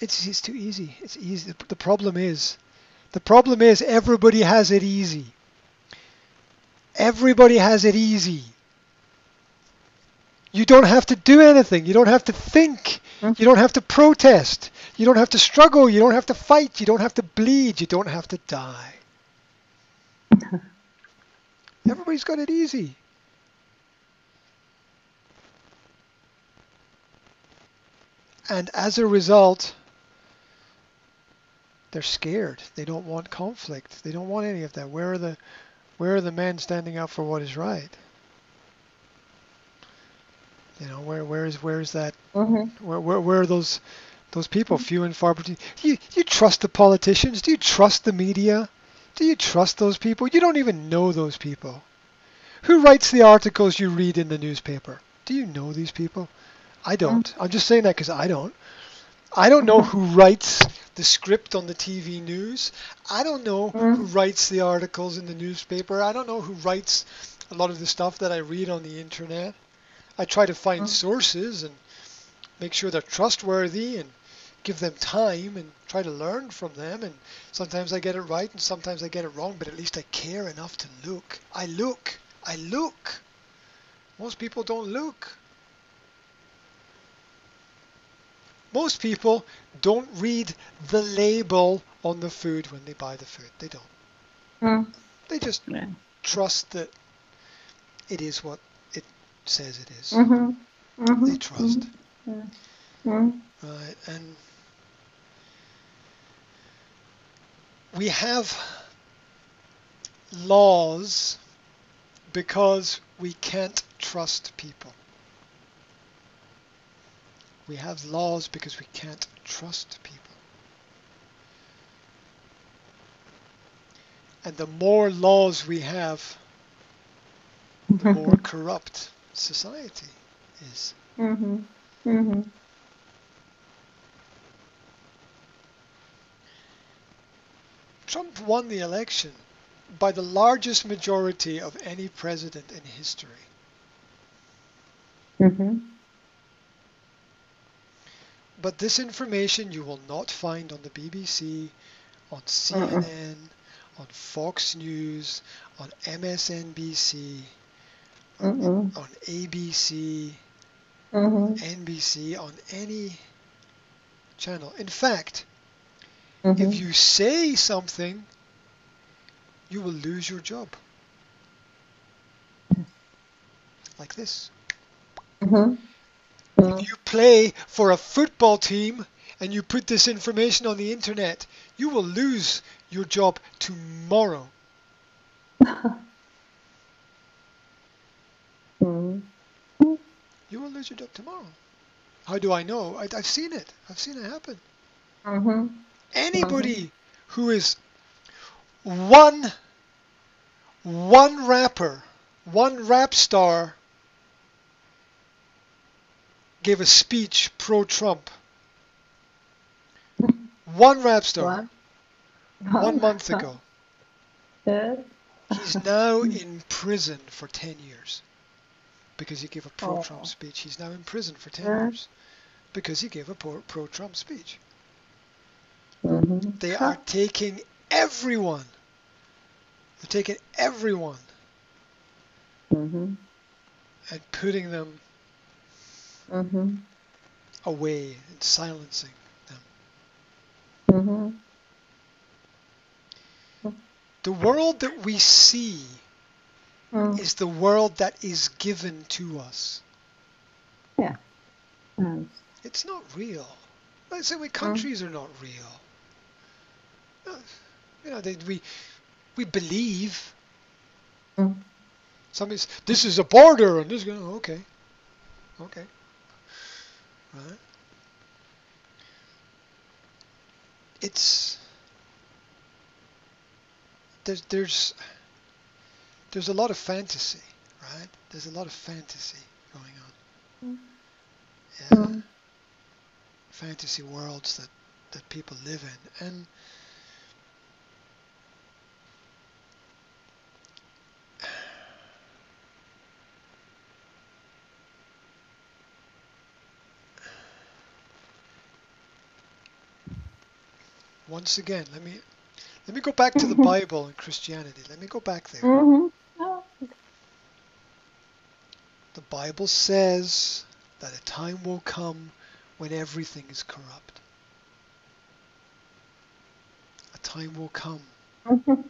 It's it's too easy. It's easy. The problem is, the problem is everybody has it easy. Everybody has it easy. You don't have to do anything. You don't have to think. Hmm? You don't have to protest. You don't have to struggle. You don't have to fight. You don't have to bleed. You don't have to die. Everybody's got it easy. And as a result, they're scared. They don't want conflict. They don't want any of that. Where are the where are the men standing up for what is right? You know, where where is where is that Mm-hmm. where where, where are those those people few and far between? You you trust the politicians? Do you trust the media? Do you trust those people? You don't even know those people. Who writes the articles you read in the newspaper? Do you know these people? I don't. I'm just saying that because I don't. I don't know who writes the script on the TV news. I don't know who mm-hmm. writes the articles in the newspaper. I don't know who writes a lot of the stuff that I read on the internet. I try to find mm-hmm. sources and make sure they're trustworthy and give them time and try to learn from them. And sometimes I get it right and sometimes I get it wrong, but at least I care enough to look. I look. I look. Most people don't look. Most people don't read the label on the food when they buy the food. They don't. Mm. They just Yeah. trust that it is what it says it is. Mm-hmm. Mm-hmm. They trust. Mm-hmm. Right. And we have laws because we can't trust people. We have laws because we can't trust people. And the more laws we have, the more corrupt society is. Mm-hmm. Mm-hmm. Trump won the election by the largest majority of any president in history. Mm-hmm. But this information you will not find on the BBC, on CNN, on Fox News, on MSNBC, on, Mm-mm. on ABC, Mm-hmm. NBC, on any channel. In fact, Mm-hmm. if you say something, you will lose your job. Like this. Mm-hmm. If you play for a football team and you put this information on the internet, you will lose your job tomorrow. Mm-hmm. You will lose your job tomorrow. How do I know? I, I've seen it. I've seen it happen. Mm-hmm. Anybody who is one one rapper, one rap star gave a speech pro Trump. One rap star one month ago. Good. He's now in prison for 10 years because he gave a pro Oh. Trump speech. He's now in prison for 10 Yeah. years because he gave a pro Trump speech. Mm-hmm. They are taking everyone. They're taking everyone Mm-hmm. and putting them Mm-hmm. away and silencing them. Mm-hmm. The world that we see Mm. is the world that is given to us. Mm. It's not real. Let's say we countries are not real. You know, they, we we believe. Mm. Somebody's this is a border and this is going okay, okay, right. It's there's there's there's a lot of fantasy, right? There's a lot of fantasy going on. Mm. Yeah fantasy worlds that, that people live in. And once again, let me let me go back to the Bible and Christianity. Let me go back there. Mhm. Oh, The Bible says that a time will come when everything is corrupt. A time will come.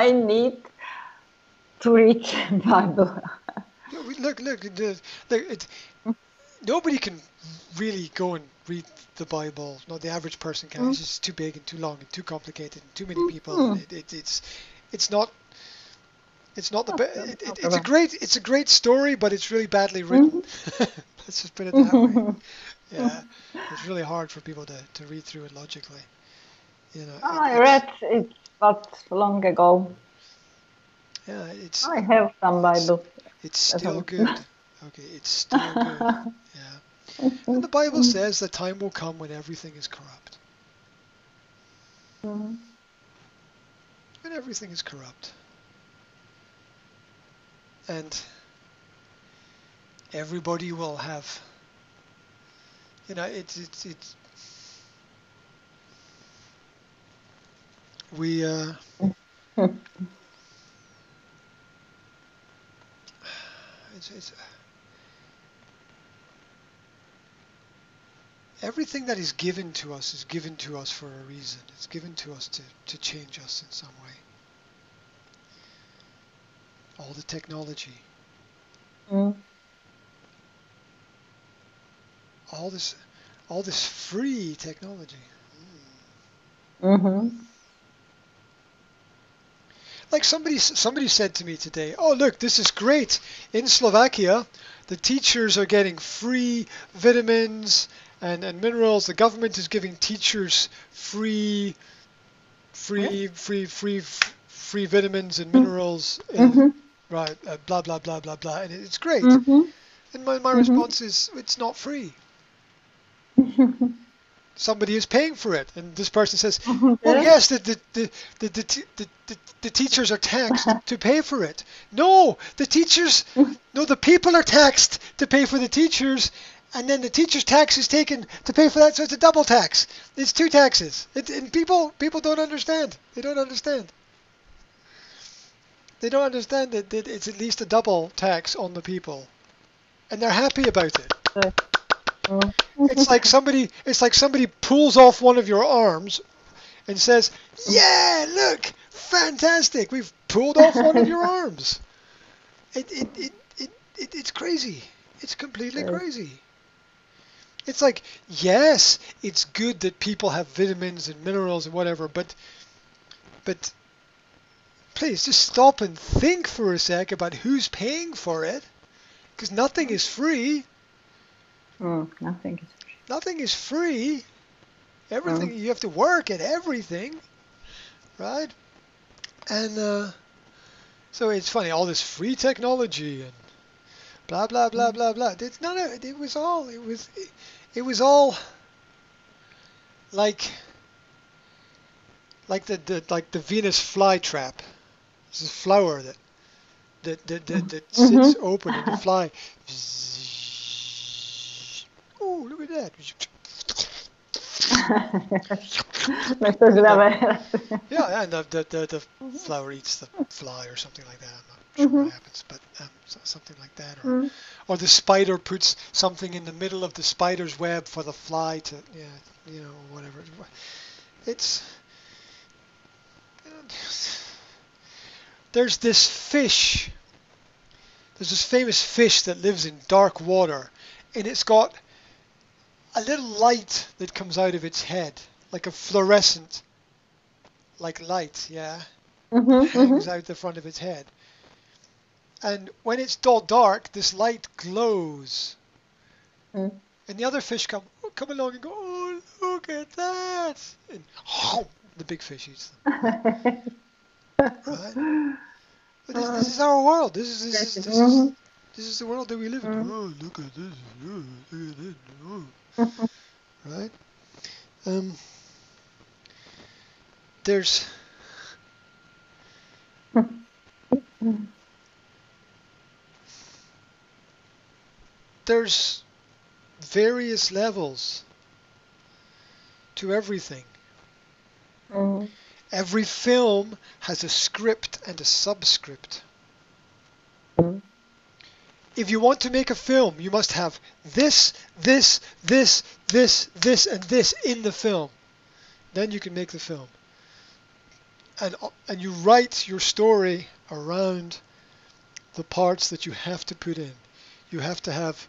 I need to read the Bible. Look, look, the, the, it, nobody can really go and read the Bible. Not the average person can. It's mm. just too big and too long and too complicated and too many people. Mhm. It, it, it's, it's not. It's not the. Be- it, it, it's a great. It's a great story, but it's really badly written. Mm-hmm. Let's just put it that way. Mm-hmm. Yeah, it's really hard for people to, to read through it logically. You know. Oh, it- I read it, but long ago. Yeah, it's I have some Bible. it's still good. Okay, it's still good. Yeah. And the Bible says that time will come when everything is corrupt. Mhm. When everything is corrupt. And everybody will have you know, it's it's it's we uh it's, it's everything that is given to us is given to us for a reason. It's given to us to, to change us in some way. All the technology, Mm. all this, all this free technology. Mhm. Like somebody, somebody said to me today, "Oh, look, this is great. In Slovakia, the teachers are getting free vitamins and, and minerals. The government is giving teachers free, free, free, free, free vitamins and minerals. and- Mhm. right? Uh, blah blah blah blah blah, and it's great. Mhm. And my, my Mhm. response is, it's not free. Somebody is paying for it, and this person says. Oh yes, the the, the, the, the, the, the, the teachers are taxed to pay for it. No, the teachers, no, the people are taxed to pay for the teachers, and then the teachers' tax is taken to pay for that, so it's a double tax. It's two taxes, it, and people people don't understand. They don't understand. They don't understand that, that it's at least a double tax on the people, and they're happy about it. It's like somebody it's like somebody pulls off one of your arms and says, "Yeah, look, fantastic. We've pulled off one of your arms." It it it, it, it it's crazy. It's completely crazy. It's like, yes, it's good that people have vitamins and minerals and whatever, but but please just stop and think for a sec about who's paying for it because nothing is free. Mm. Nothing is Nothing is free. Everything you have to work at everything, right? And uh, so it's funny, all this free technology and blah blah blah blah blah. It's none of it. Was all. It was. It, it was all like like the, the like the Venus flytrap. It's a flower that that that that, that sits open and the fly. Oh, look at that. Yeah, and the, the, the, the flower eats the fly or something like that. Sure Mhm. what happens, but um, something like that. Or, Mm. or the spider puts something in the middle of the spider's web for the fly to, yeah, you know, whatever. It's. There's this fish. There's this famous fish that lives in dark water, and it's got a little light that comes out of its head, like a fluorescent, like light, yeah Mhm, hangs mhm. out the front of its head. And when it's all dark, this light glows. Mm. And the other fish come come along and go, oh, look at that. And the big fish eats them. Right? But this, this is our world. This is this is, this is, Mhm. this is the world that we live in. Mm. Oh, look at this. Oh, look at this. Oh. Mhm. Right? Um, there's there's various levels to everything. Mm. Every film has a script and a subscript. Mm. If you want to make a film, you must have this, this, this, this, this, and this in the film. Then you can make the film. And, and you write your story around the parts that you have to put in. You have to have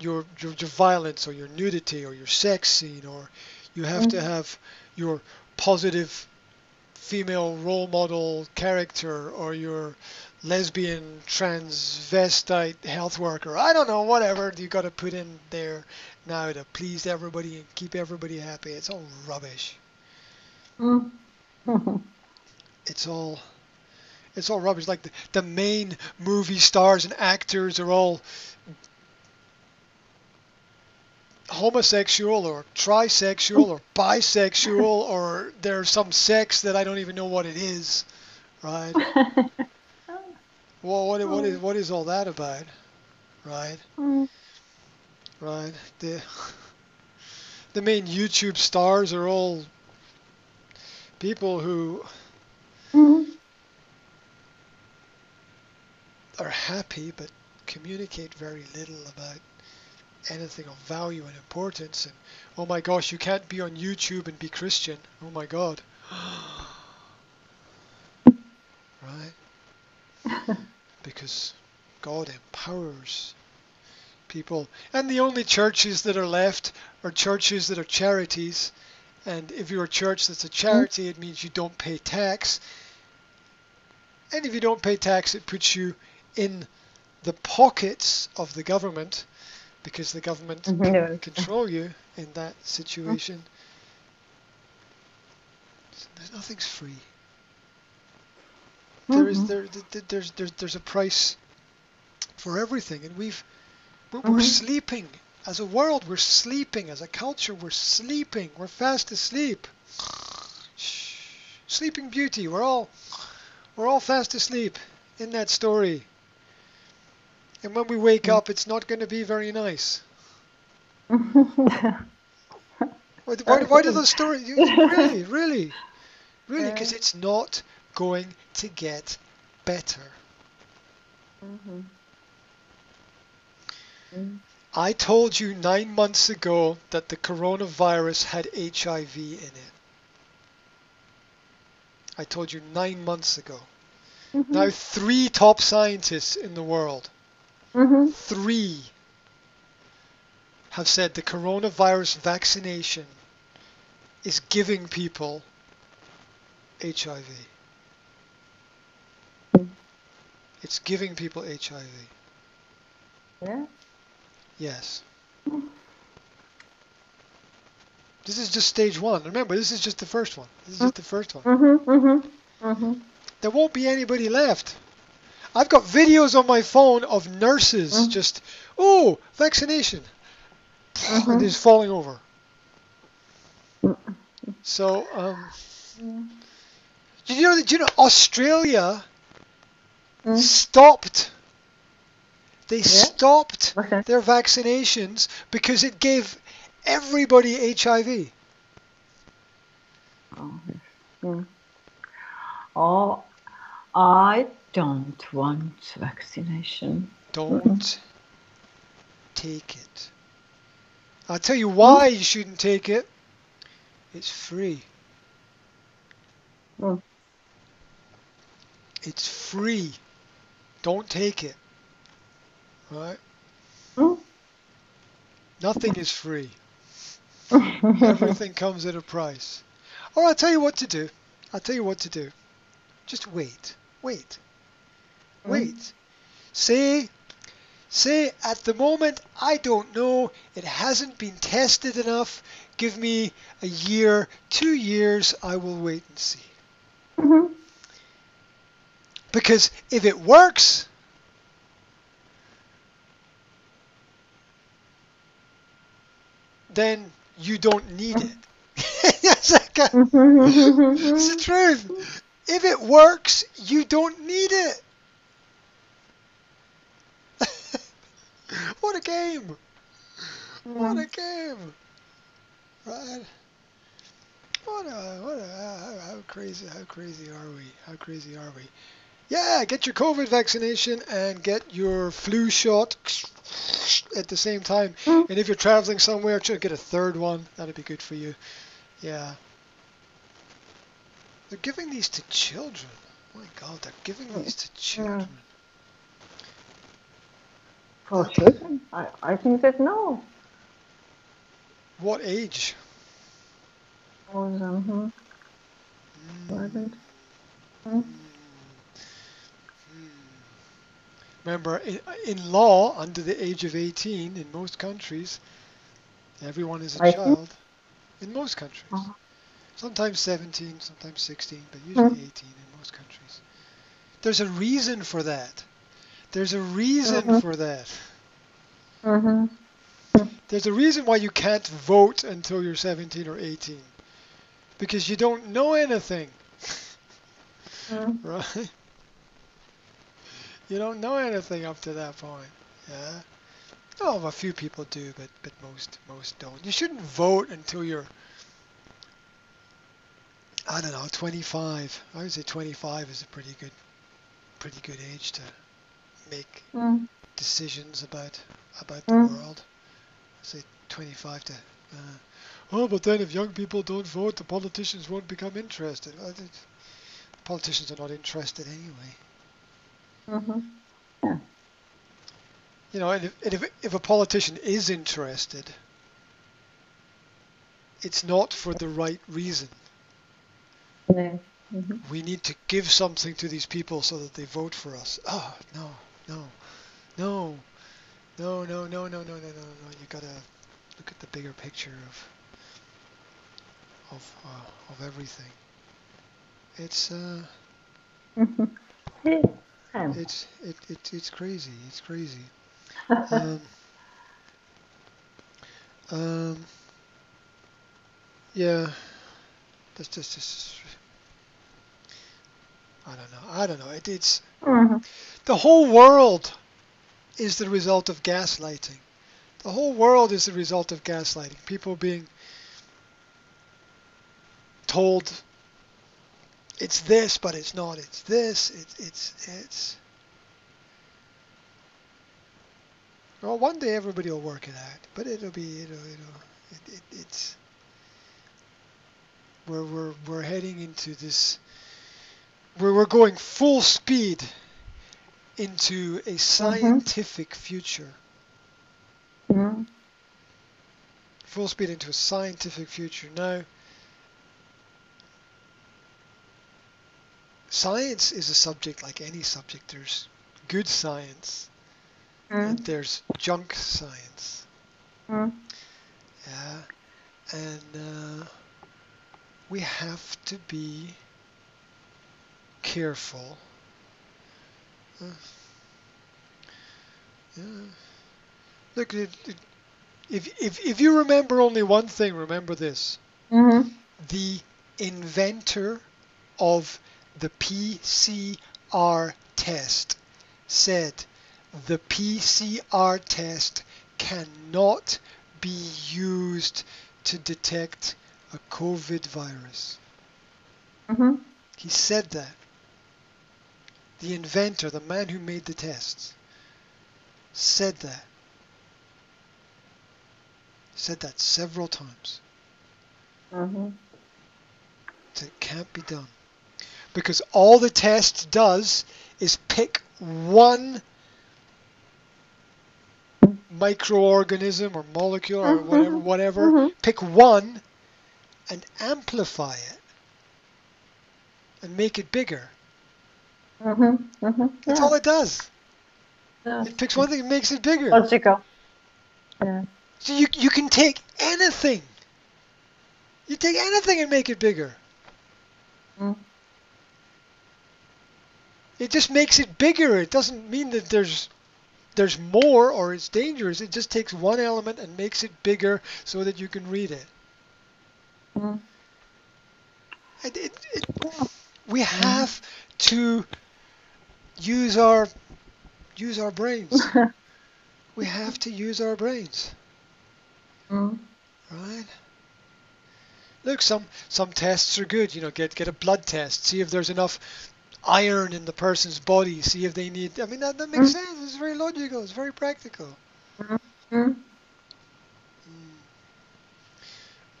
your, your, your violence or your nudity or your sex scene or you have to have your positive female role model character or your lesbian transvestite health worker. I don't know, whatever you got to put in there now to please everybody and keep everybody happy. It's all rubbish. Mm. It's all it's all rubbish. Like the, the main movie stars and actors are all homosexual or trisexual or bisexual or there's some sex that I don't even know what it is, right? Well, what what is what is all that about, right? Mm. Right. The the main YouTube stars are all people who Mm. Are happy but communicate very little about anything of value and importance and oh my gosh you can't be on YouTube and be Christian. Oh my god. Right? Because God empowers people. And the only churches that are left are churches that are charities. And if you're a church that's a charity it means you don't pay tax. And if you don't pay tax it puts you in the pockets of the government because the government Mhm. can control you in that situation. There's nothing's free. There is there, th- there's there's there's a price for everything, and we've we're, we're Mhm. sleeping as a world. We're sleeping as a culture. We're sleeping. We're fast asleep. Shh. Sleeping Beauty. We're all we're all fast asleep in that story. And when we wake Mm. up, it's not going to be very nice. Why, why, why do those stories? Really, really, really? Because it's not going to get better. Mhm. Mm. I told you nine months ago that the coronavirus had HIV in it. I told you nine months ago. Mhm. Now, three top scientists in the world, Mhm. three, have said the coronavirus vaccination is giving people HIV. It's giving people HIV. Yeah. Yes. This is just stage one. Remember, this is just the first one. This is just the first one. Mhm. Mhm. Mhm. There won't be anybody left. I've got videos on my phone of nurses Mm. just, oh, vaccination. Mhm. And just falling over. Mm. So, um, did you know that, you know, Australia Mm. stopped, they stopped Okay. their vaccinations because it gave everybody HIV. Oh. Mm. Oh, I don't want vaccination. Don't take it. I'll tell you why you shouldn't take it. It's free. Mm. It's free. Don't take it. Right? Mm. Nothing is free. Everything comes at a price. Or I'll tell you what to do. I'll tell you what to do. Just wait. Wait. Mm. Wait. Say, say at the moment, I don't know. It hasn't been tested enough. Give me a year, two years. I will wait and see. Mhm. Because if it works, then you don't need it. yes, I can. It's the truth. If it works, you don't need it. What a game. What a game. Right. What a, what a, how, how crazy, how crazy are we? How crazy are we? Yeah, get your COVID vaccination and get your flu shot at the same time. Mm. And if you're traveling somewhere, try to get a third one. That'd be good for you. Yeah. They're giving these to children. my God, they're giving these to children. Children, I, I think that no. What age? Was, um, Mm, wasn't. mm. Remember, in, in law, under the age of 18 in most countries, everyone is a 18? child. In most countries. Uh-huh. Sometimes 17, sometimes 16, but usually Hmm. 18 in most countries. There's a reason for that. There's a reason Mhm. for that. Mm-hmm. There's a reason why you can't vote until you're 17 or 18. Because you don't know anything, Mm. right? You don't know anything up to that point. Yeah. Oh, a few people do, but but most most don't. You shouldn't vote until you're I don't know, 25. I would say 25 is a pretty good pretty good age to make Mm. decisions about about the Mm. world. Say 25 to. Uh, oh, but then if young people don't vote, the politicians won't become interested. Well, it- politicians are not interested anyway. Mm-hmm. You know, and if, and if if a politician is interested, it's not for the right reason. Yeah. Mm-hmm. We need to give something to these people so that they vote for us. Oh no, no. No. No, no, no, no, no, no, no, no. You gotta look at the bigger picture of of uh, of everything. It's uh it's it, it it's crazy. It's crazy. um, um yeah. That's just, just I don't know. I don't know. It, it's mm-hmm the whole world is the result of gaslighting. The whole world is the result of gaslighting. People being told it's this, but it's not. It's this. It's it's it's. Well, one day everybody will work it out, but it'll be it'll it'll it, it, it's. We're we're we're heading into this. We're we're going full speed into a scientific future. Mm-hmm. Full speed into a scientific future. Now, science is a subject like any subject. There's good science and there's junk science. Mm-hmm. Yeah, and uh, we have to be careful. Uh, yeah. Look, it, it, if, if if you remember only one thing, remember this: Mm-hmm. the inventor of the PCR test said the PCR test cannot be used to detect a COVID virus. Mm-hmm. He said that. The inventor, the man who made the tests, said that. Said that several times. Mm-hmm. It can't be done. Because all the test does is pick one microorganism or molecule or Mhm. whatever, whatever, Mhm. pick one and amplify it and make it bigger. Mm-hmm. Mm-hmm. That's yeah. all it does. yeah. It picks one thing and makes it bigger. Logical. Yeah. So you you can take anything. You take anything and make it bigger. Mm. It just makes it bigger. It doesn't mean that there's there's more or it's dangerous. It just takes one element and makes it bigger so that you can read it. Mm. It, it, it, we have to use our use our brains. We have to use our brains, mm. right? look, some some tests are good. You know, get get a blood test, see if there's enough iron in the person's body, see if they need. I mean, that, that makes sense. It's very logical. It's very practical. Mm.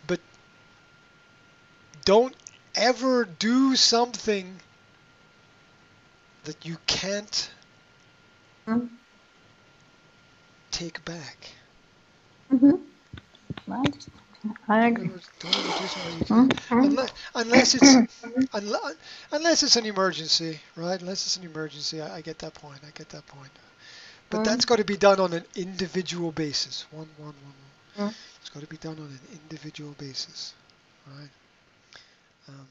But don't ever do something that you can't Mhm. take back. Mhm. Right. I agree. other words, Don't ever do something you can't. Mhm. Unless, unless it's unless, unless it's an emergency, right? Unless it's an emergency, I, I get that point. I get that point. But Mm. that's got to be done on an individual basis. One, one, one, one. Mm. It's got to be done on an individual basis, right? Um,